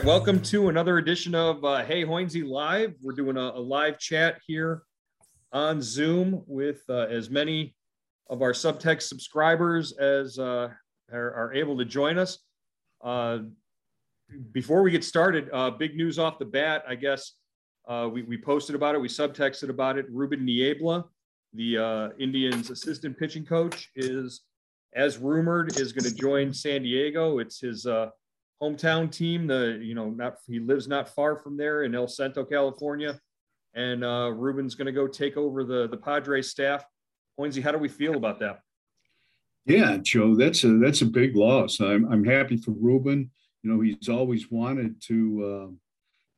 Right, welcome to another edition of uh, Hey Hoynsie Live. We're doing a, a, live chat here on Zoom with uh, as many of our subtext subscribers as uh, are, are, able to join us. Uh, before we get started, uh, big news off the bat. I guess uh, we, we posted about it, we subtexted about it. Ruben Niebla, the Indians' assistant pitching coach, is as rumored is going to join San Diego. It's his hometown team. The you know not he lives not far from there in El Centro, California, and uh, Ruben's going to go take over the the Padres staff. Hoynsie, how do we feel about that? Yeah, Joe, that's a that's a big loss. I'm I'm happy for Ruben. You know, he's always wanted to uh,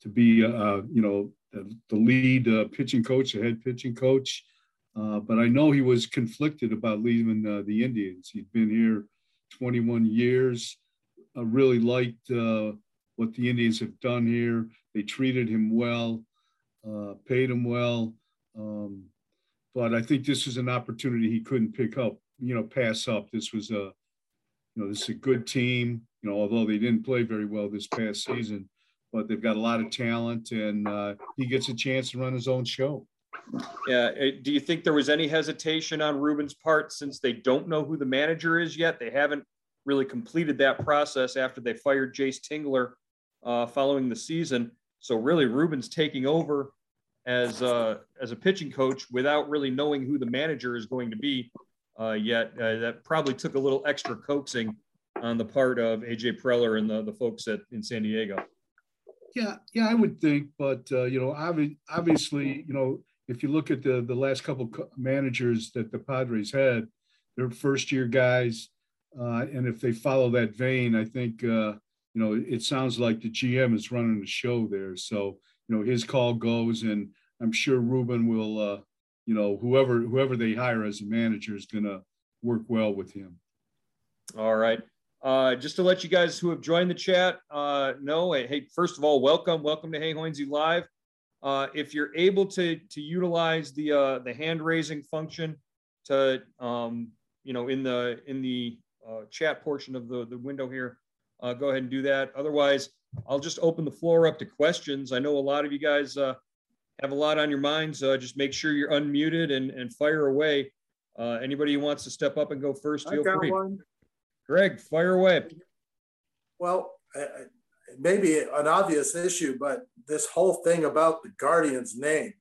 to be uh, you know the, the lead uh, pitching coach, the head pitching coach. Uh, but I know he was conflicted about leaving uh, the Indians. He'd been here 21 years uh, really liked uh, what the Indians have done here. They treated him well, uh, paid him well. Um, but I think this was an opportunity he couldn't pick up, you know, pass up. This was a, you know, this is a good team, you know, although they didn't play very well this past season, but they've got a lot of talent and uh, he gets a chance to run his own show. Yeah. Uh, do you think there was any hesitation on Ruben's part since they don't know who the manager is yet? They haven't really completed that process after they fired Jayce Tingler uh, following the season. So really, Ruben's taking over as uh, as a pitching coach without really knowing who the manager is going to be uh, yet. Uh, that probably took a little extra coaxing on the part of AJ Preller and the, the folks at in San Diego. Yeah, yeah, I would think, but uh, you know, obviously, you know, if you look at the the last couple managers that the Padres had, they're first year guys uh, and if they follow that vein, I think, uh, you know, it sounds like the GM is running the show there. So, you know, his call goes, and I'm sure Ruben will, uh, you know, whoever whoever they hire as a manager is going to work well with him. All right. Uh, just to let you guys who have joined the chat uh, know, hey, first of all, welcome, welcome to Hey Hoynsie Live. Uh, if you're able to to utilize the uh, the hand raising function to um, you know in the in the chat portion of the, the window here, uh, go ahead and do that. Otherwise, I'll just open the floor up to questions. I know a lot of you guys uh, have a lot on your minds. Uh, just make sure you're unmuted and, and fire away. Uh, anybody who wants to step up and go first, feel free. One. Greg, fire away. Well, maybe an obvious issue, but this whole thing about the Guardians name,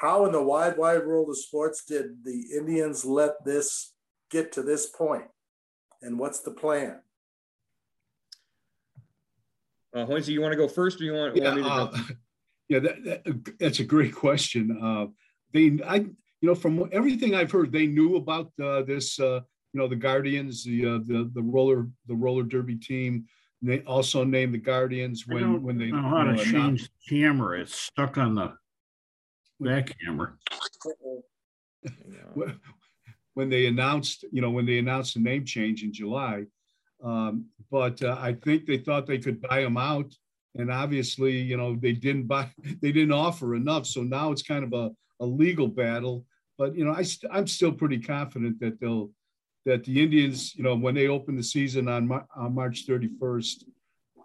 how in the wide, wide world of sports did the Indians let this get to this point? And what's the plan? Uh, Hoynsie, you want to go first, or you want, yeah, want uh, yeah, that, that, that's a great question. Uh, they, I, you know, from everything I've heard, they knew about uh, this. Uh, you know, the Guardians, the uh, the the roller the roller derby team. They also named the Guardians when when they know how to change the camera. It's stuck on the back camera when they announced, you know, when they announced the name change in July. Um, but uh, I think they thought they could buy them out, and obviously, you know, they didn't buy, they didn't offer enough. So now it's kind of a, a legal battle. But you know, I st- I'm still pretty confident that they'll that the Indians, you know, when they open the season on, Mar- on March 31st,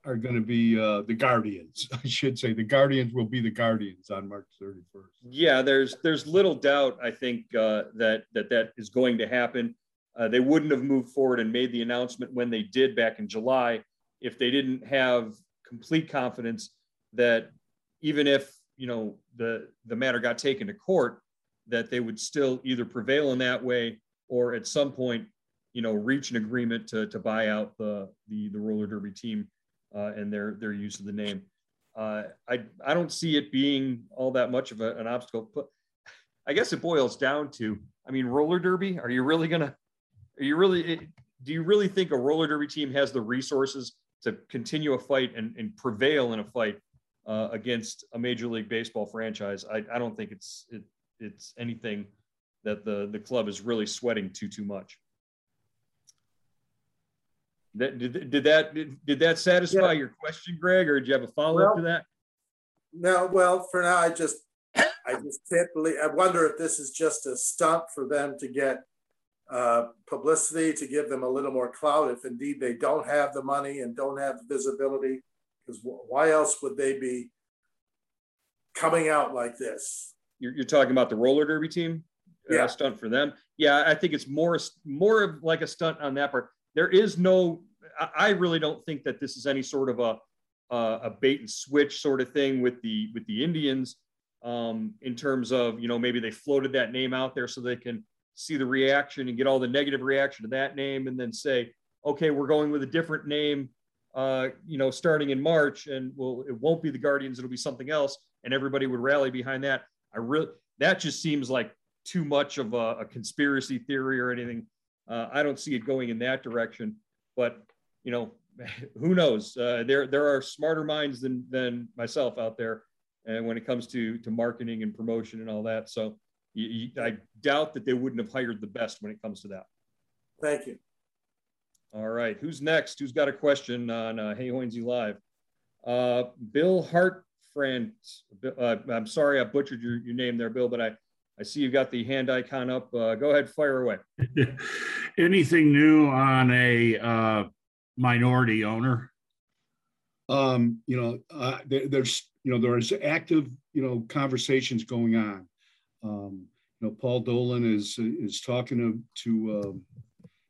are going to be uh, the Guardians. I should say the Guardians will be the Guardians on March 31st. Yeah, there's there's little doubt. I think uh, that that that is going to happen. Uh, they wouldn't have moved forward and made the announcement when they did back in July if they didn't have complete confidence that even if you know the the matter got taken to court, that they would still either prevail in that way or at some point, you know, reach an agreement to to buy out the the the roller derby team uh, and their their use of the name. Uh, I I don't see it being all that much of a, an obstacle. But I guess it boils down to I mean roller derby. Are you really gonna? Are you really? Do you really think a roller derby team has the resources to continue a fight and, and prevail in a fight uh, against a major league baseball franchise? I, I don't think it's it, it's anything that the the club is really sweating too too much. That, did, did that did, did that satisfy yeah. your question, Greg, or did you have a follow up well, to that? No, well, for now, I just I just can't believe. I wonder if this is just a stunt for them to get uh, publicity to give them a little more clout if indeed they don't have the money and don't have the visibility. Because why else would they be coming out like this? You're, you're talking about the roller derby team? Uh, yeah. stunt for them. Yeah, I think it's more more of like a stunt on that part. There is no. I really don't think that this is any sort of a a bait and switch sort of thing with the with the Indians um, in terms of you know maybe they floated that name out there so they can see the reaction and get all the negative reaction to that name and then say okay we're going with a different name uh, you know starting in March and well it won't be the Guardians it'll be something else and everybody would rally behind that. I really that just seems like too much of a, a conspiracy theory or anything. Uh, I don't see it going in that direction, but you know who knows? Uh, there there are smarter minds than than myself out there and when it comes to to marketing and promotion and all that. So you, you, I doubt that they wouldn't have hired the best when it comes to that. Thank you. All right, who's next? Who's got a question on uh, Hey Hoynsie Live? Uh, Bill Hartfriend. Uh, I'm sorry I butchered your, your name there, Bill, but I I see you've got the hand icon up. Uh, go ahead, fire away. Anything new on a uh, minority owner? Um, you know, uh, there, there's you know, there's active, you know, conversations going on. Um, you know, Paul Dolan is is talking to to uh,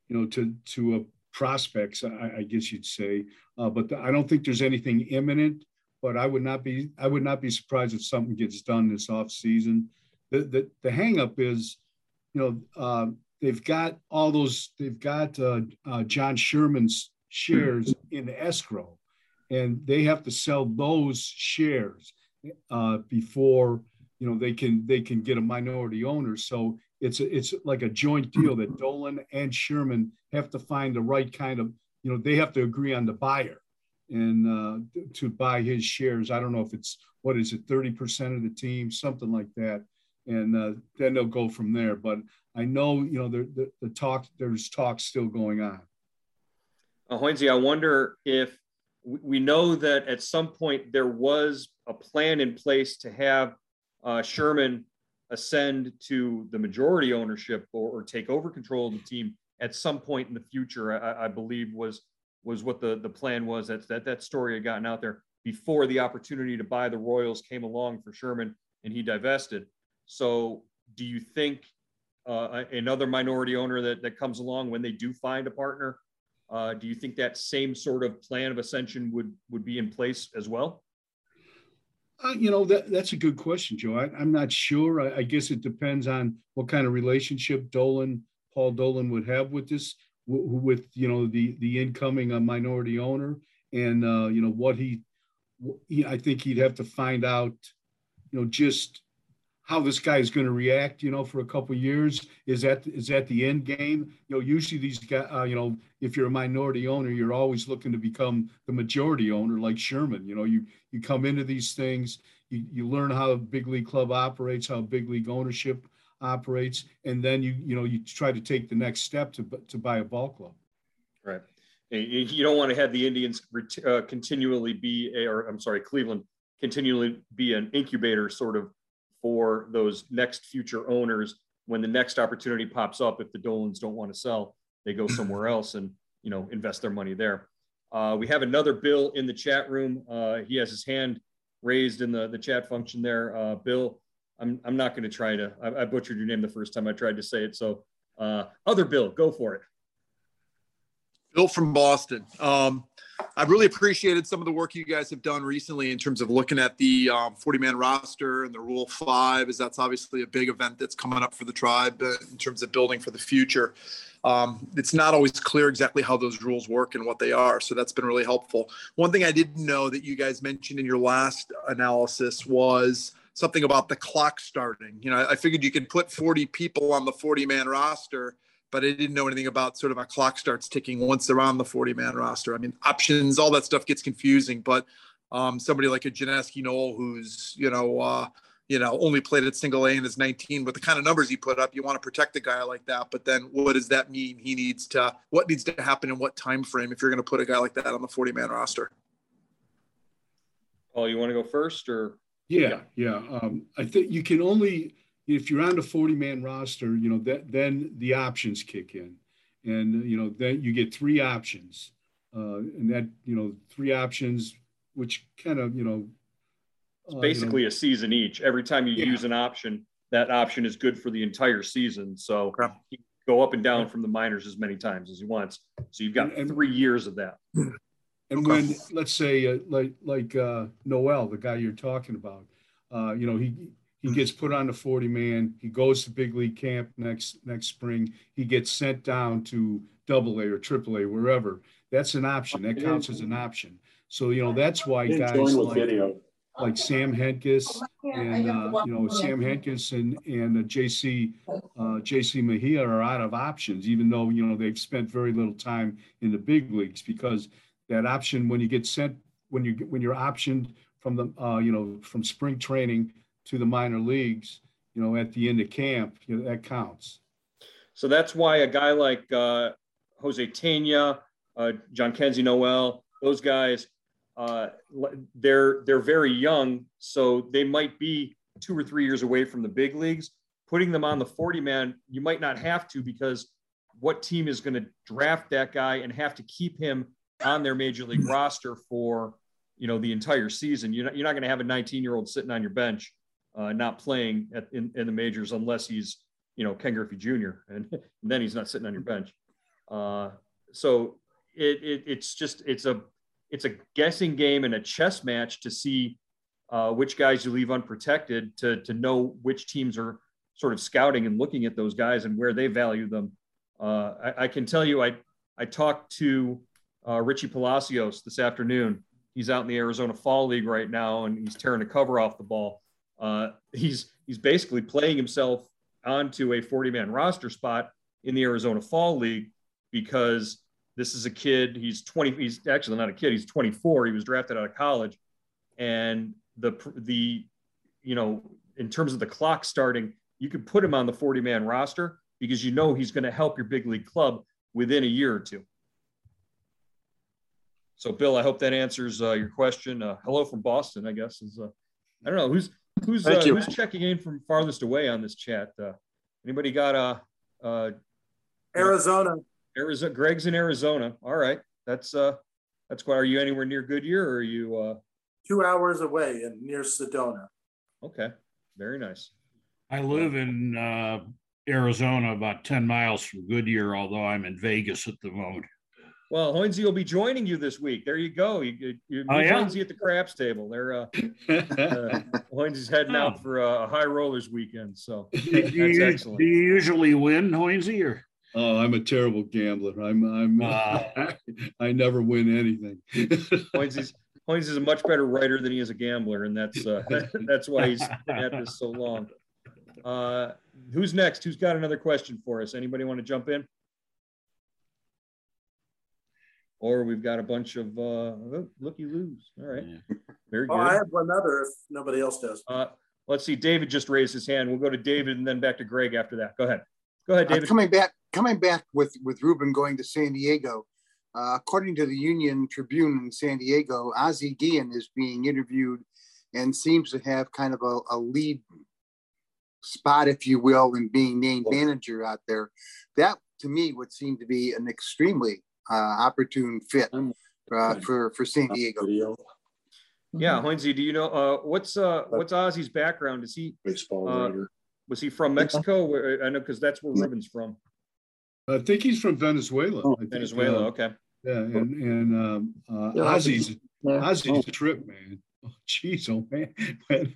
you know to to uh, prospects, I, I, guess you'd say. Uh, but the, I don't think there's anything imminent. But I would not be I would not be surprised if something gets done this off season. The the the hangup is, you know, uh, they've got all those they've got uh, uh, John Sherman's shares in escrow and they have to sell those shares uh, before you know they can they can get a minority owner. So it's a, it's like a joint deal that Dolan and Sherman have to find the right kind of you know they have to agree on the buyer and uh, to buy his shares. I don't know if it's what is it thirty percent of the team, something like that, and uh, then they'll go from there. But I know you know the, the, the talk there's talk still going on. Uh, Hoynsie, I wonder if we know that at some point there was a plan in place to have uh, Sherman ascend to the majority ownership or, or, take over control of the team at some point in the future. I, I believe was was what the the plan was. That that that story had gotten out there before the opportunity to buy the Royals came along for Sherman and he divested. So, do you think uh, another minority owner that that comes along when they do find a partner? Uh, do you think that same sort of plan of ascension would would be in place as well? Uh, you know that that's a good question, Joe. I, am not sure. I, I, guess it depends on what kind of relationship Dolan, Paul Dolan, would have with this, with you know the the incoming uh, minority owner, and uh, you know what he, he. I think he'd have to find out, you know, just how this guy is going to react, you know, for a couple years. Is that is that the end game? You know, usually these guys, uh, you know, if you're a minority owner, you're always looking to become the majority owner, like Sherman. You know, you you come into these things, you, you learn how a big league club operates, how big league ownership operates, and then you you know you try to take the next step to to buy a ball club. Right. You don't want to have the Indians uh, continually be, a, or I'm sorry, Cleveland continually be an incubator sort of for those next future owners when the next opportunity pops up if the dolans don't want to sell they go somewhere else and you know invest their money there. Uh, we have another bill in the chat room. Uh, he has his hand raised in the, the chat function there. Uh, bill i'm, I'm not going to try to I, I, butchered your name the first time i tried to say it so uh, other bill go for it bill from boston um, I've really appreciated some of the work you guys have done recently in terms of looking at the um, 40 man roster and the Rule 5, as that's obviously a big event that's coming up for the tribe uh, in terms of building for the future. Um, it's not always clear exactly how those rules work and what they are. So that's been really helpful. One thing I didn't know that you guys mentioned in your last analysis was something about the clock starting. You know, I figured you could put 40 people on the 40 man roster but I didn't know anything about sort of a clock starts ticking once they're on the 40 man roster. I mean, options, all that stuff gets confusing, but um, somebody like a Jhonkensy Noel, who's, you know, uh, you know, only played at single A and is 19, but the kind of numbers he put up, you want to protect a guy like that. But then what does that mean? He needs to, what needs to happen in what time frame if you're going to put a guy like that on the 40 man roster? Paul, you want to go first or? Yeah, yeah. Um, I think you can only, if you're on the 40 man roster, you know, that then the options kick in. And, you know, then you get three options. Uh, and that, you know, three options, which kind of, you know, it's basically you know, a season each. Every time you Yeah. use an option, that option is good for the entire season. So Okay. he can go up and down from the minors as many times as he wants. So you've got And- and- three years of that. And when, let's say, uh, like like uh, Noel, the guy you're talking about, uh, you know, he he gets put on the 40 man. He goes to big league camp next next spring. He gets sent down to Double A or Triple A, wherever. That's an option. That counts as an option. So you know that's why guys like like Sam Hentges and uh, you know Sam Hentges and and uh, JC uh, JC Mejia are out of options, even though you know they've spent very little time in the big leagues because that option when you get sent when you when you're optioned from the uh, you know from spring training to the minor leagues, you know at the end of camp, you know, that counts. So that's why a guy like uh, Jose Tena, uh, Jhonkensy Noel, those guys, uh, they're they're very young, so they might be two or three years away from the big leagues. Putting them on the 40 man, you might not have to because what team is going to draft that guy and have to keep him on their major league roster for you know the entire season? You're not, you're not going to have a 19 year old sitting on your bench, uh, not playing at, in, in the majors unless he's you know Ken Griffey Jr. and, and then he's not sitting on your bench. Uh, so it, it, it's just it's a it's a guessing game and a chess match to see uh, which guys you leave unprotected to to know which teams are sort of scouting and looking at those guys and where they value them. Uh, I, I, can tell you, I I talked to uh, Richie Palacios this afternoon. He's out in the Arizona Fall League right now, and he's tearing the cover off the ball. Uh, he's he's basically playing himself onto a 40 man roster spot in the Arizona Fall League because this is a kid. He's 20. He's actually not a kid. He's 24. He was drafted out of college, and the the you know in terms of the clock starting, you could put him on the 40 man roster because you know he's going to help your big league club within a year or two. So, Bill, I hope that answers uh, your question. Uh, hello from Boston, I guess is. Uh, I don't know who's who's uh, who's checking in from farthest away on this chat. Uh, anybody got a uh, Arizona? Arizona. Greg's in Arizona. All right, that's uh, that's quite. Are you anywhere near Goodyear, or are you uh, two hours away and near Sedona? Okay, very nice. I live in uh, Arizona, about ten miles from Goodyear, although I'm in Vegas at the moment. Well, Hoynsie will be joining you this week. There you go. You, you Oh, yeah? Hoynsie at the craps table. They're uh, uh, Hoynsie's heading out Oh. for a high rollers weekend. So Do you, excellent. do you usually win, Hoynsie, or Oh, I'm a terrible gambler. I'm I'm Uh. I never win anything. Hoynsie's Hoynsie's a much better writer than he is a gambler, and that's uh, that's why he's been at this so long. Uh, who's next? Who's got another question for us? Anybody want to jump in? Or we've got a bunch of uh, oh, look you lose. All right, very good. Oh, I have one other if nobody else does. Uh, let's see. David just raised his hand. We'll go to David and then back to Greg after that. Go ahead. Go ahead, Uh, David. coming back, coming back with with Ruben going to San Diego. Uh, according to the Union Tribune in San Diego, Ozzie Guillen is being interviewed and seems to have kind of a, a lead spot, if you will, in being named manager out there. That to me would seem to be an extremely uh, opportune fit uh, for for San Diego. Yeah, Hoynsie, do you know uh, what's uh, what's Ozzie's background? Is he baseball Uh, writer. was he from Mexico? Where, I know because that's where Ruben's from. I think he's from Venezuela. Oh, I think, Venezuela. uh, Okay. yeah, and and um, uh, Yeah, Ozzie's Ozzie's a trip, man. Oh, jeez, oh man. When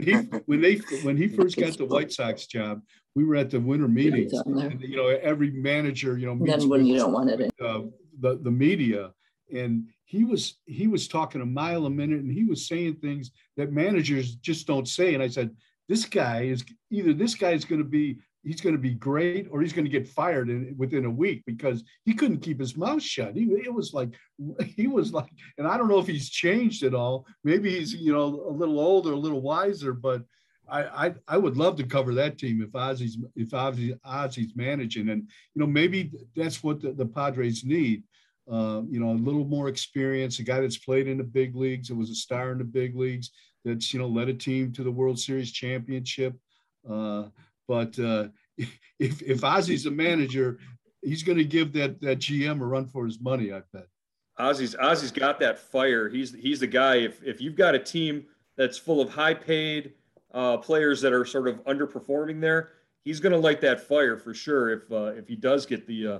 he when they when he first got the White Sox job, we were at the winter meetings. And, you know, every manager, you know, then when you don't want it uh, the the media, and he was he was talking a mile a minute, and he was saying things that managers just don't say. And I said, this guy is either this guy is going to be he's going to be great or he's going to get fired in, within a week because he couldn't keep his mouth shut. He it was like he was like, and I don't know if he's changed at all. Maybe he's you know a little older, a little wiser, but. I, I, I would love to cover that team if Ozzie's if Ozzie, Ozzie's managing and you know maybe that's what the, the Padres need uh, you know, a little more experience, a guy that's played in the big leagues, that was a star in the big leagues, that's, you know, led a team to the World Series championship. Uh, but uh, if if Ozzie's a manager, he's going to give that that GM a run for his money. I bet. Ozzie's Ozzie's got that fire. He's he's the guy. If if you've got a team that's full of high paid uh, players that are sort of underperforming there, he's going to light that fire for sure. If uh, if he does get the uh,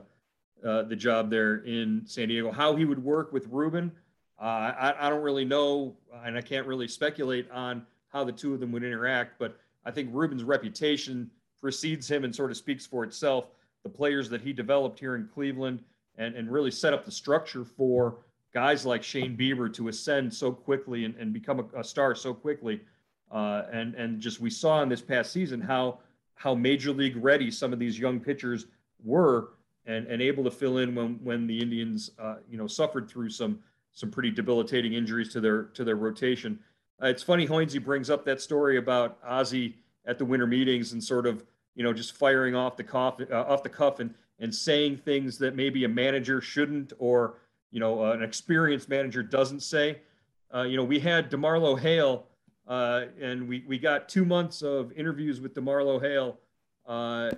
uh, the job there in San Diego, how he would work with Ruben, uh, I, I don't really know, and I can't really speculate on how the two of them would interact. But I think Ruben's reputation precedes him and sort of speaks for itself. The players that he developed here in Cleveland and, and really set up the structure for guys like Shane Bieber to ascend so quickly and, and become a, a star so quickly. Uh, and and just we saw in this past season how how major league ready some of these young pitchers were and, and able to fill in when when the Indians uh, you know suffered through some some pretty debilitating injuries to their to their rotation. Uh, it's funny Hoynsie brings up that story about Ozzie at the winter meetings and sort of you know just firing off the cuff uh, off the cuff and and saying things that maybe a manager shouldn't or you know an experienced manager doesn't say. Uh, you know we had DeMarlo Hale uh, and we, we got two months of interviews with DeMarlo Hale. Uh,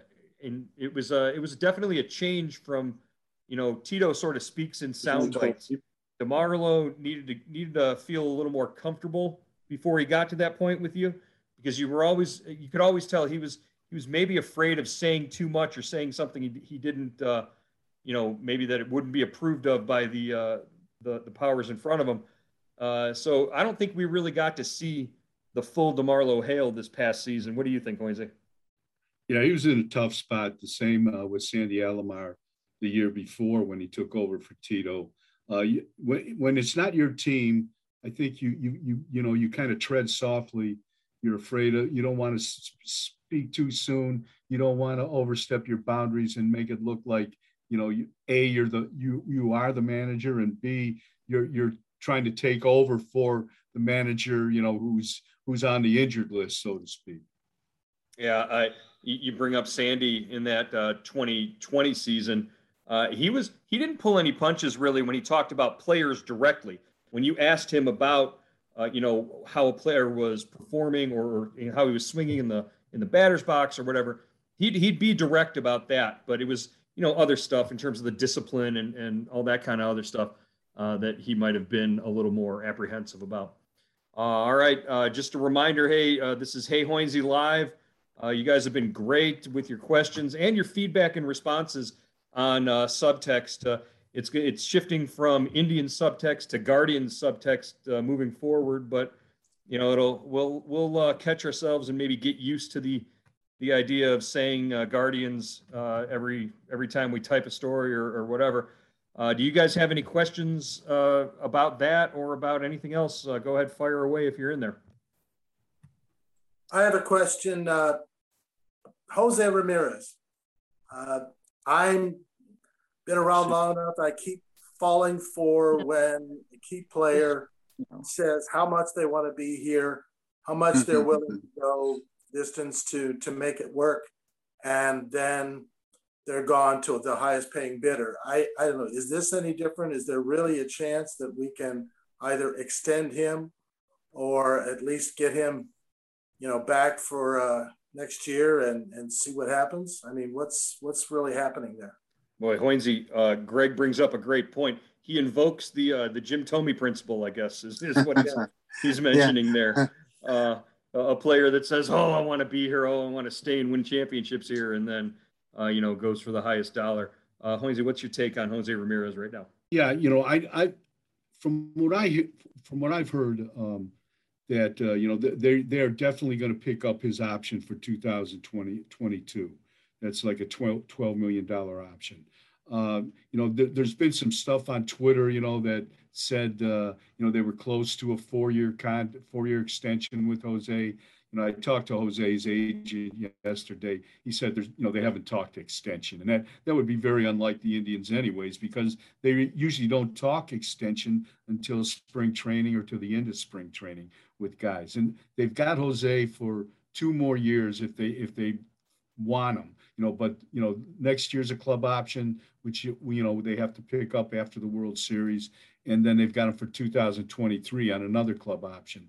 and it was uh, it was definitely a change from, you know, Tito sort of speaks in sound bites. DeMarlo needed to needed to feel a little more comfortable before he got to that point with you, because you were always you could always tell he was he was maybe afraid of saying too much or saying something he, he didn't, uh, you know, maybe that it wouldn't be approved of by the uh, the, the powers in front of him. Uh, so I don't think we really got to see the full DeMarlo Hale this past season. What do you think, Lindsay? Yeah, he was in a tough spot. The same uh, with Sandy Alomar the year before when he took over for Tito. Uh, you, when, when it's not your team, I think you you you you know you kind of tread softly. You're afraid of you don't want to speak too soon. You don't want to overstep your boundaries and make it look like you know you, a you're the you you are the manager and b you're you're trying to take over for the manager you know who's who's on the injured list, so to speak. Yeah, I, you bring up Sandy in that uh, 2020 season. Uh, he was he didn't pull any punches really when he talked about players directly. When you asked him about uh, you know how a player was performing or, or how he was swinging in the in the batter's box or whatever, he'd he'd be direct about that. But it was you know other stuff in terms of the discipline and and all that kind of other stuff uh, that he might have been a little more apprehensive about. Uh, all right, uh, just a reminder, hey, uh, this is Hey Hoynsie Live. you guys have been great with your questions and your feedback and responses on subtext. it's it's shifting from Indian subtext to Guardian subtext moving forward, but you know it'll we'll we'll catch ourselves and maybe get used to the the idea of saying uh, guardians uh, every every time we type a story or, or whatever. Uh, do you guys have any questions uh, about that or about anything else? Uh, go ahead, fire away if you're in there. I have a question. Uh, Jose Ramirez. Uh, I'm been around long enough. I keep falling for when a key player says how much they want to be here, how much they're willing to go distance to to make it work, and then they're gone to the highest paying bidder. I, I don't know. Is this any different? Is there really a chance that we can either extend him or at least get him, you know, back for uh, next year and, and see what happens? I mean, what's what's really happening there? Boy, Hoynsie, uh, Greg brings up a great point. He invokes the uh, the Jim Thome principle, I guess, is, is what he's, he's mentioning yeah. there. Uh, a player that says, "Oh, I want to be here. Oh, I want to stay and win championships here," and then uh, you know, goes for the highest dollar. Uh, Jose, what's your take on Jose Ramirez right now? Yeah, you know, I, I, from what I, from what I've heard, um, that uh, you know they they're definitely going to pick up his option for 2020 22. That's like a 12, 12 million dollar option. Uh, you know, th- there's been some stuff on Twitter, you know, that said, uh, you know, they were close to a four-year con, four-year extension with Jose. Know, I talked to Jose's agent yesterday. He said there's, you know, they haven't talked extension, and that that would be very unlike the Indians, anyways, because they usually don't talk extension until spring training or to the end of spring training with guys. And they've got Jose for two more years if they if they want him. You know, but you know, next year's a club option, which you know they have to pick up after the World Series, and then they've got him for 2023 on another club option.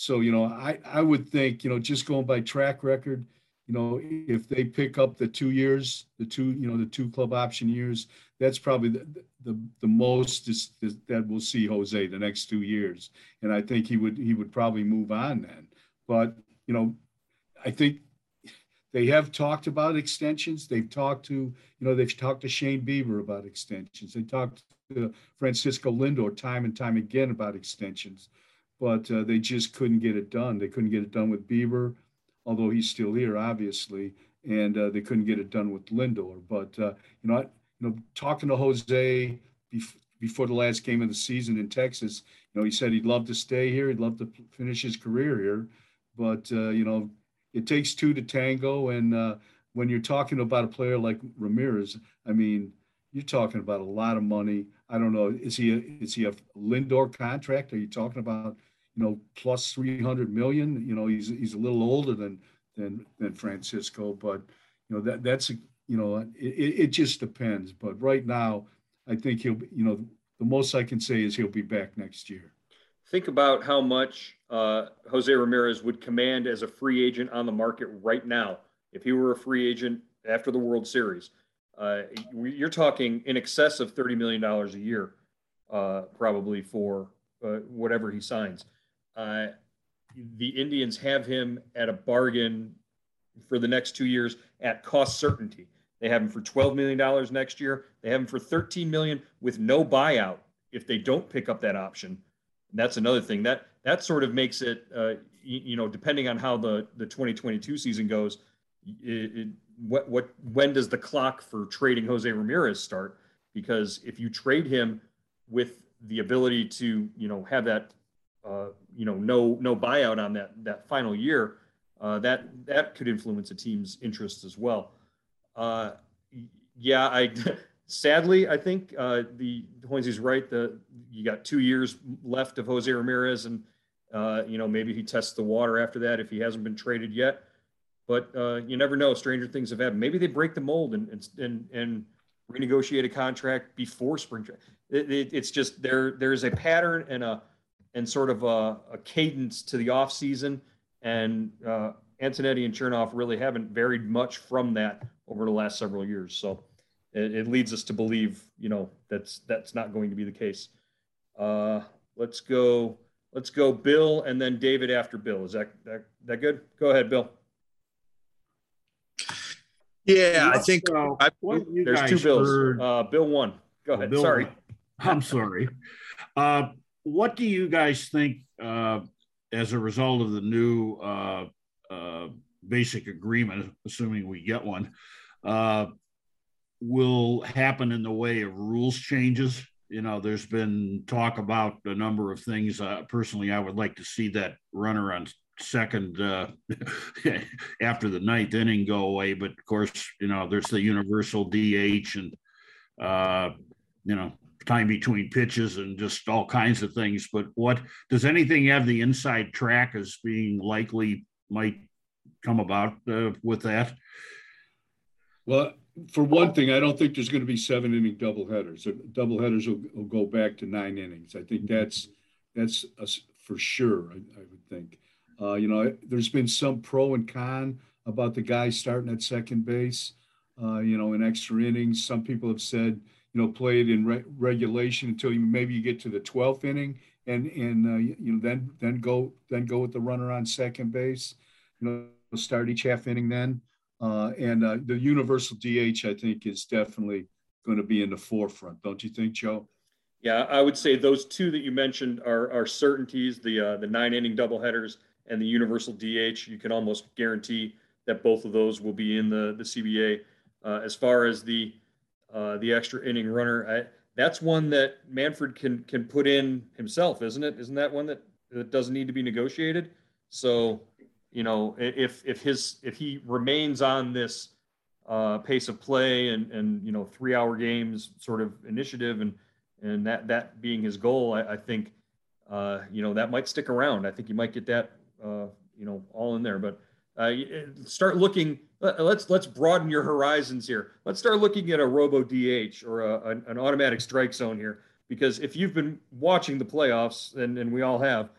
So, you know, I, I would think, you know, just going by track record, you know, if they pick up the two years, the two, you know, the two club option years, that's probably the, the, the most is, is that we'll see Jose the next two years. And I think he would, he would probably move on then. But, you know, I think they have talked about extensions. They've talked to, you know, they've talked to Shane Bieber about extensions. They talked to Francisco Lindor time and time again about extensions, but uh, they just couldn't get it done. They couldn't get it done with Bieber although he's still here, obviously, and uh, they couldn't get it done with Lindor. But uh, you know, I, you know, talking to Jose bef- before the last game of the season in Texas, you know, he said he'd love to stay here, he'd love to finish his career here, but uh, you know, it takes two to tango, and uh, when you're talking about a player like Ramirez, I mean, you're talking about a lot of money. I don't know, is he a, is he a Lindor contract? Are you talking about you know, plus 300 million. You know, he's he's a little older than than than Francisco, but you know that that's you know it, it just depends. But right now, I think he'll you know the most I can say is he'll be back next year. Think about how much uh, Jose Ramirez would command as a free agent on the market right now if he were a free agent after the World Series. Uh, you're talking in excess of $30 million a year, uh, probably for uh, whatever he signs. Uh, the Indians have him at a bargain for the next two years at cost certainty. They have him for $12 million next year. They have him for 13 million with no buyout if they don't pick up that option. And that's another thing that that sort of makes it, uh, you, you, know, depending on how the, the 2022 season goes, it, it, what, what, when does the clock for trading Jose Ramirez start? Because if you trade him with the ability to, you know, have that you know, no no buyout on that that final year, uh, that that could influence a team's interest as well. Uh, yeah, I sadly I think uh, the Hoynsie's right. The you got two years left of Jose Ramirez, and uh, you know maybe he tests the water after that if he hasn't been traded yet. But uh, you never know. Stranger things have happened. Maybe they break the mold and and and renegotiate a contract before spring. It, it, it's just there. There's a pattern and a and sort of a, a cadence to the off season. And uh, Antonetti and Chernoff really haven't varied much from that over the last several years. So it, it, leads us to believe, you know, that's that's not going to be the case. Uh, let's go. Let's go, Bill, and then David after Bill. Is that that, that good? Go ahead, Bill. Yeah, I think I, there's two bills. Uh, Bill one. Go ahead. Bill sorry. One. I'm sorry. Uh, what do you guys think uh, as a result of the new uh, uh, basic agreement, assuming we get one, uh, will happen in the way of rules changes? You know, there's been talk about a number of things. Personally, I would like to see that runner on second uh, after the ninth inning go away. But of course, you know, there's the universal DH and, uh, you know, time between pitches and just all kinds of things. But what does anything have the inside track as being likely might come about uh, with that? Well, for one thing, I don't think there's going to be seven inning double headers. Double headers will, will go back to nine innings. I think that's that's a, for sure. I, I would think. Uh, you know, there's been some pro and con about the guy starting at second base. Uh, you know, in extra innings, some people have said you know, play it in re- regulation until you maybe you get to the 12th inning and and uh, you know then then go then go with the runner on second base. You know, start each half inning then. Uh, and uh, the universal DH, I think, is definitely going to be in the forefront. Don't you think, Joe? Yeah, I would say those two that you mentioned are, are certainties. The uh, the nine inning doubleheaders and the universal DH. You can almost guarantee that both of those will be in the the CBA. Uh, as far as the uh, the extra inning runner. I, that's one that Manfred can can put in himself, isn't it? Isn't that one that, that doesn't need to be negotiated? So, you know, if if his if he remains on this uh, pace of play and and you know three hour games sort of initiative and and that that being his goal, I, I think uh, you know that might stick around. I think you might get that uh, you know all in there, but uh, start looking let's let's broaden your horizons here. Let's start looking at a robo DH or a, an, automatic strike zone here, because if you've been watching the playoffs, and, and we all have,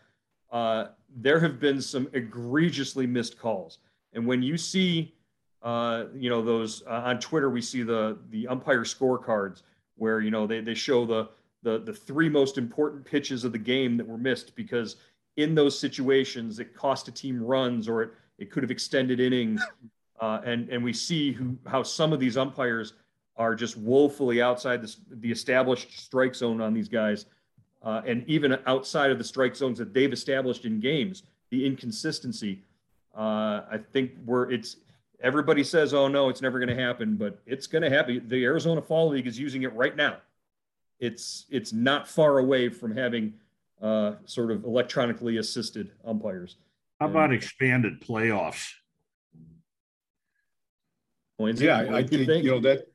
uh, there have been some egregiously missed calls. And when you see uh, you know, those uh, on Twitter, we see the the umpire scorecards where you know they they show the the the three most important pitches of the game that were missed because in those situations it cost a team runs or it it could have extended innings, uh, and and we see who how some of these umpires are just woefully outside the, the established strike zone on these guys, uh, and even outside of the strike zones that they've established in games, the inconsistency. Uh, I think we're it's everybody says, "Oh no, it's never going to happen," but it's going to happen. The Arizona Fall League is using it right now. It's it's not far away from having uh, sort of electronically assisted umpires. How about expanded playoffs? yeah, I, I think, think, you know that.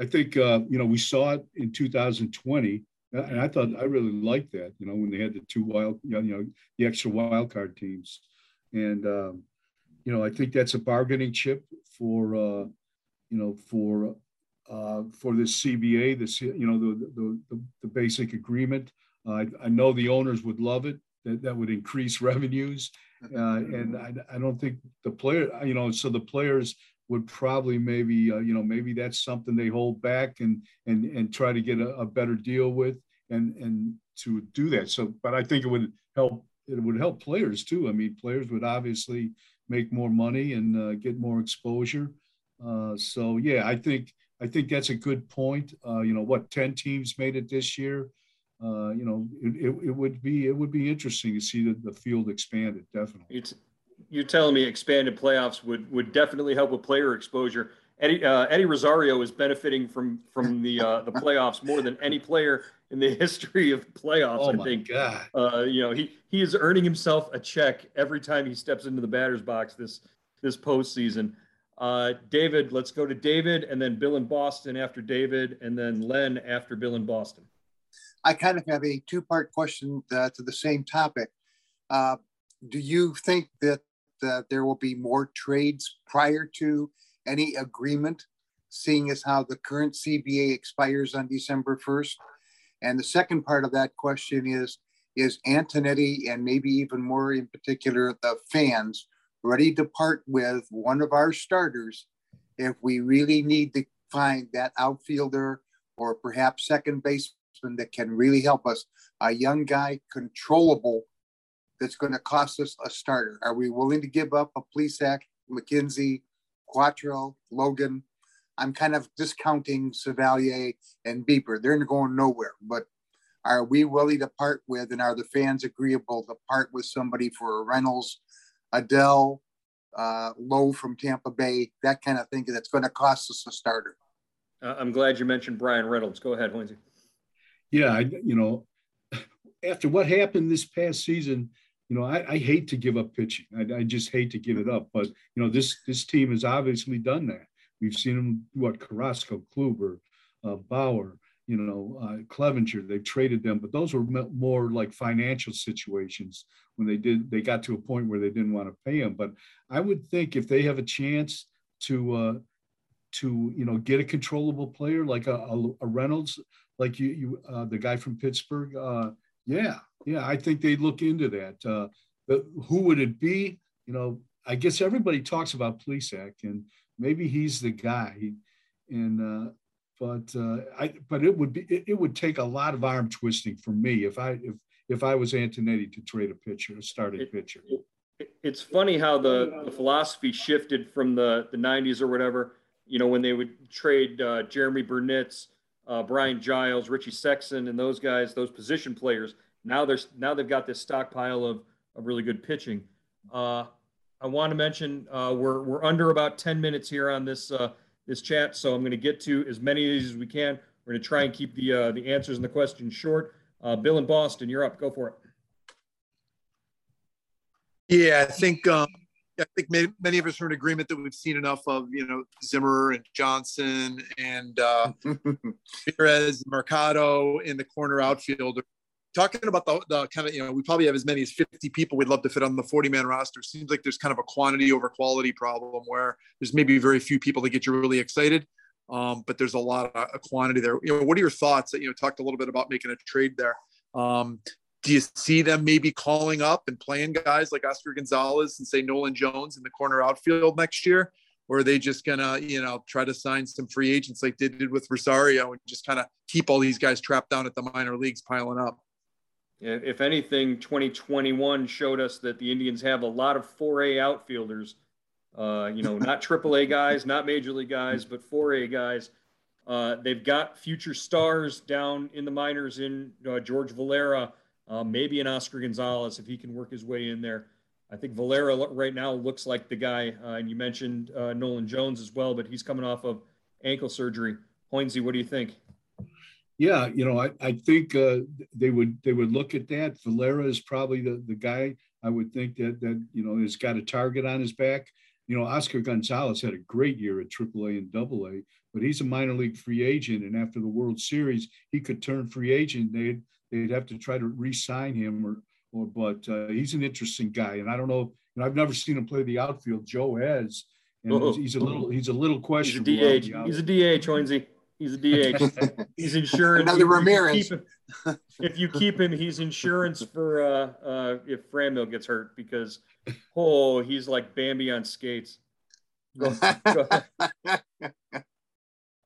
I think uh, you know we saw it in 2020, and I thought I really liked that. You know when they had the two wild, you know, the extra wild card teams, and um, you know, I think that's a bargaining chip for, uh, you know, for uh, for this CBA, this you know the the, the, the basic agreement. Uh, I, I, know the owners would love it. That that would increase revenues, uh, and I, I don't think the player, you know, so the players would probably maybe uh, you know maybe that's something they hold back and and and try to get a, a better deal with and and to do that. So, but I think it would help. It would help players too. I mean, players would obviously make more money and uh, get more exposure. Uh, so yeah, I think I think that's a good point. Uh, you know, what ten teams made it this year. Uh, you know, it, it, it, would be it would be interesting to see the, the field expanded. Definitely. It's, you're telling me expanded playoffs would would definitely help with player exposure. Eddie uh, Eddie Rosario is benefiting from from the uh, the playoffs more than any player in the history of playoffs. Oh I think. God. Uh, you know, he he is earning himself a check every time he steps into the batter's box this this postseason. Uh, David, let's go to David, and then Bill in Boston after David, and then Len after Bill in Boston. I kind of have a two-part question uh, to the same topic. Uh, do you think that there will be more trades prior to any agreement, seeing as how the current CBA expires on December 1st? And the second part of that question is Is Antonetti and maybe even more in particular the fans ready to part with one of our starters if we really need to find that outfielder or perhaps second baseman that can really help us? A young guy, controllable, that's going to cost us a starter. Are we willing to give up a Plesac, McKenzie, Quantrill, Logan, I'm kind of discounting Civalier and Bieber. They're going nowhere. But are we willing to part with, and are the fans agreeable to part with somebody for a Reynolds, Adell, uh, Lowe from Tampa Bay, that kind of thing that's going to cost us a starter? Uh, I'm glad you mentioned Bryan Reynolds. Go ahead, Lindsay. Yeah, I, you know, after what happened this past season, you know, I, I hate to give up pitching. I, I, just hate to give it up. But you know, this this team has obviously done that. We've seen them, what, Carrasco, Kluber, uh, Bauer, you know, uh, Clevinger, they've traded them, but those were more like financial situations when they did, they got to a point where they didn't want to pay them. But I would think if they have a chance to, uh, to, you know, get a controllable player like a, a, a Reynolds, like you, you uh, the guy from Pittsburgh, uh, yeah, yeah, I think they'd look into that. Uh, but who would it be? You know, I guess everybody talks about Plesac, and maybe he's the guy. And uh, but uh, I but it would be it, it, would take a lot of arm twisting for me if I if if I was Antonetti to trade a pitcher, a starting it, pitcher. It, it's funny how the, the philosophy shifted from the the 90s or whatever. You know when they would trade uh, Jeromy Burnitz, uh, Brian Giles, Richie Sexson, and those guys, those position players. Now there's now they've got this stockpile of of really good pitching. Uh, I want to mention uh, we're we're under about 10 minutes here on this uh, this chat, so I'm going to get to as many of these as we can. We're going to try and keep the uh, the answers and the questions short. Uh, Bill in Boston, you're up. Go for it. Yeah, I think um, I think many, many, of us are in agreement that we've seen enough of you know Zimmer and Johnson and uh, Perez, Mercado in the corner outfielder talking about the, the kind of, you know, we probably have as many as 50 people we'd love to fit on the 40 man roster. Seems like there's kind of a quantity over quality problem where there's maybe very few people that get you really excited. Um, but there's a lot of a quantity there. You know, what are your thoughts that, you know, talked a little bit about making a trade there. Um, do you see them maybe calling up and playing guys like Oscar Gonzalez and say Nolan Jones in the corner outfield next year? or are they just gonna, you know, try to sign some free agents like they did with Rosario and just kind of keep all these guys trapped down at the minor leagues piling up? If anything, 2021 showed us that the Indians have a lot of 4A outfielders. Uh, you know, not AAA guys, not major league guys, but 4A guys. Uh, they've got future stars down in the minors in uh, George Valera, uh, maybe an Oscar Gonzalez if he can work his way in there. I think Valera right now looks like the guy. Uh, and you mentioned uh, Nolan Jones as well, but he's coming off of ankle surgery. Hoynsie, what do you think? Yeah, you know, I, I think uh, they would they would look at that. Valera is probably the, the guy I would think that that you know has got a target on his back. You know, Oscar Gonzalez had a great year at AAA and AA, but he's a minor league free agent, and after the World Series, he could turn free agent. They'd they'd have to try to re-sign him or or but uh, he's an interesting guy, and I don't know. You know, I've never seen him play the outfield. Joe has, and oh, he's a little he's a little questionable. He's a DH. He's a DH, Hoynsie. He's a DH. he's insurance. Another Ramirez. If you, him, if you keep him, he's insurance for uh, uh, if Franmil gets hurt because oh, he's like Bambi on skates. Go, go.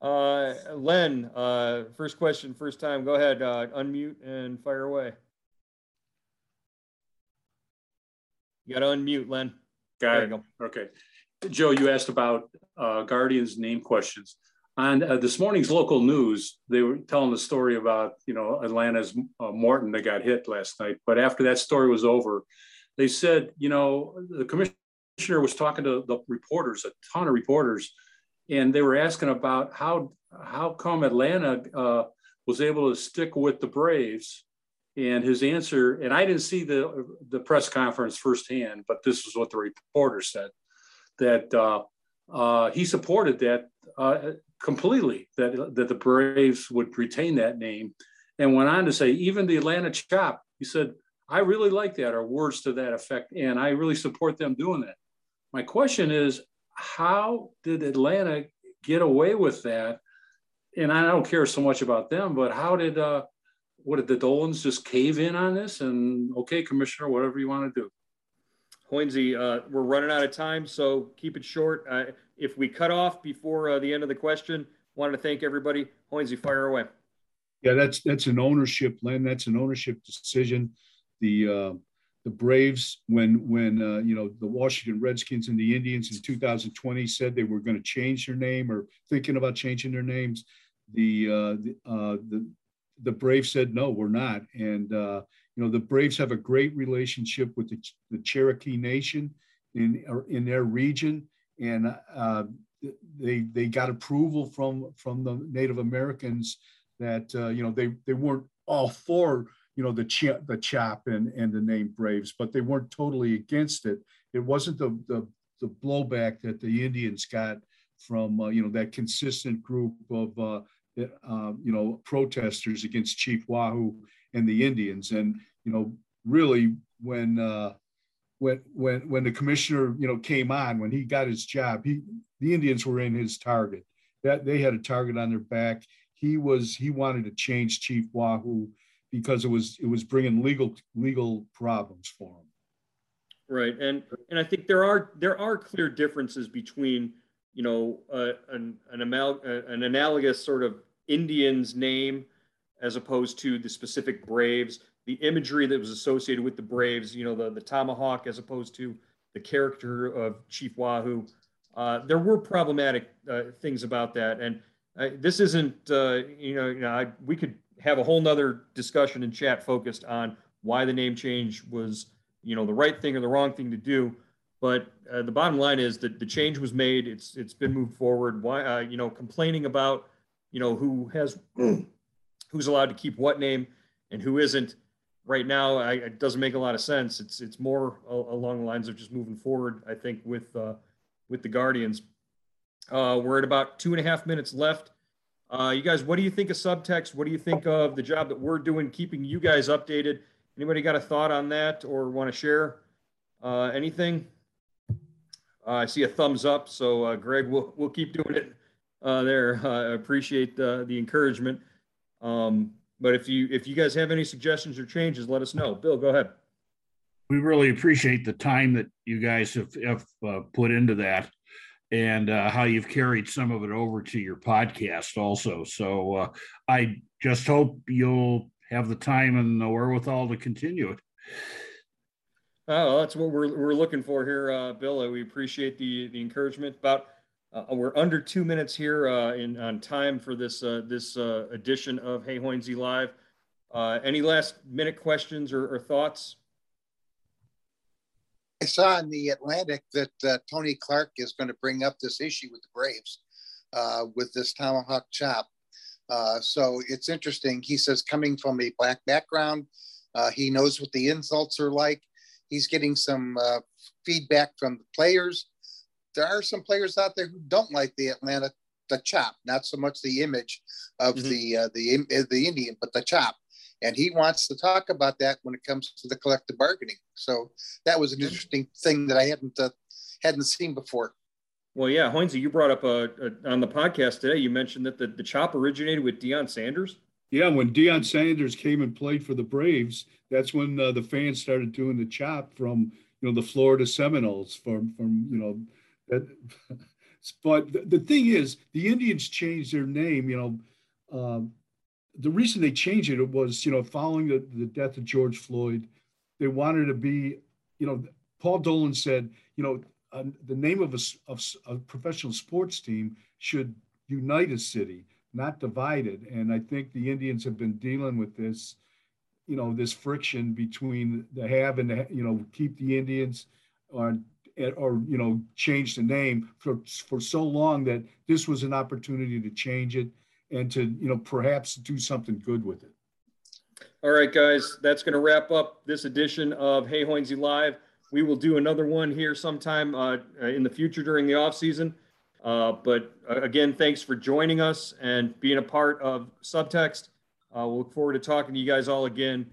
Uh, Len, uh, first question, first time. Go ahead, uh, unmute and fire away. You got to unmute, Len. Got it. Go. Okay. Joe, you asked about uh, Guardians name questions. On uh, this morning's local news, they were telling the story about, you know, Atlanta's uh, Morton that got hit last night. But after that story was over, they said, you know, the commissioner was talking to the reporters, a ton of reporters, and they were asking about how how come Atlanta uh, was able to stick with the Braves and his answer, and I didn't see the the press conference firsthand, but this is what the reporter said that uh, uh, he supported that uh, completely that that the Braves would retain that name, and went on to say even the Atlanta Chop. He said, "I really like that," or words to that effect, and I really support them doing that. My question is, how did Atlanta get away with that? And I don't care so much about them, but how did uh, what did the Dolans just cave in on this? And okay, Commissioner, whatever you want to do. Hoynsie, uh, we're running out of time, so keep it short. Uh, if we cut off before uh, the end of the question, wanted to thank everybody. Hoynsie, fire away. Yeah, that's that's an ownership, Len. That's an ownership decision. The uh, the Braves, when when uh, you know the Washington Redskins and the Indians in 2020 said they were going to change their name or thinking about changing their names, the uh, the, uh, the the Braves said no, we're not. And uh, you know, the Braves have a great relationship with the, the Cherokee Nation in in their region, and uh, they they got approval from from the Native Americans that uh, you know they they weren't all for you know the ch- the chop and and the name Braves, but they weren't totally against it. It wasn't the the, the blowback that the Indians got from uh, you know that consistent group of uh, uh, you know, protesters against Chief Wahoo and the Indians. And, you know, really when, uh, when, when, when the commissioner, you know, came on, when he got his job, he, the Indians were in his target that they had a target on their back. He was, he wanted to change Chief Wahoo because it was, it was bringing legal, legal problems for him. Right. And, and I think there are, there are clear differences between, you know, uh, an, an, amal- an analogous sort of Indians name as opposed to the specific Braves, the imagery that was associated with the Braves, you know, the, the tomahawk as opposed to the character of Chief Wahoo. Uh, there were problematic uh, things about that. And uh, this isn't, uh, you know, you know I, we could have a whole nother discussion and chat focused on why the name change was, you know, the right thing or the wrong thing to do. But uh, the bottom line is that the change was made. It's it's been moved forward. Why, uh, you know, complaining about you know, who has who's allowed to keep what name and who isn't. Right now, I, it doesn't make a lot of sense. It's it's more along the lines of just moving forward. I think with uh, with the Guardians, uh, we're at about two and a half minutes left. Uh, you guys, what do you think of subtext? What do you think of the job that we're doing, keeping you guys updated? Anybody got a thought on that or want to share uh, anything? Uh, I see a thumbs up, so uh, Greg, we'll we'll keep doing it uh, there. I appreciate the, the encouragement. Um, but if you if you guys have any suggestions or changes, let us know. Bill, go ahead. We really appreciate the time that you guys have, have uh, put into that. And uh, how you've carried some of it over to your podcast also. So uh, I just hope you'll have the time and the wherewithal to continue it. Oh, that's what we're, we're looking for here, uh, Bill. We appreciate the the encouragement. About uh, we're under two minutes here uh, in on time for this uh, this edition of Hey Hoynsie Live. Any last minute questions or, or, thoughts? I saw in the Atlantic that uh, Tony Clark is going to bring up this issue with the Braves with this tomahawk chop. so it's interesting. He says, coming from a black background, he knows what the insults are like. He's getting some feedback from the players there are some players out there who don't like the Atlanta the chop, not so much the image of mm-hmm. the uh, the uh, the Indian, but the chop. And he wants to talk about that when it comes to the collective bargaining. So that was an interesting thing that I hadn't uh, hadn't seen before. Well, yeah, Hoynsie, you brought up a, uh, a, on the podcast today. You mentioned that the, the chop originated with Deion Sanders. Yeah, when Deion Sanders came and played for the Braves, that's when uh, the fans started doing the chop from you know the Florida Seminoles from from you know that, but the, the, thing is, the Indians changed their name. You know, um, the reason they changed it was, you know, following the, the death of George Floyd, they wanted to be, you know, Paul Dolan said, you know, uh, the name of a, of a professional sports team should unite a city, not divide it. And I think the Indians have been dealing with this, you know, this friction between the have and the, you know, keep the Indians on or you know change the name for for so long that this was an opportunity to change it and to you know perhaps do something good with it. All right, guys, that's going to wrap up this edition of Hey Hoynsie Live. We will do another one here sometime uh, in the future during the off season. Uh, but uh, again, thanks for joining us and being a part of Subtext. Uh, we'll look forward to talking to you guys all again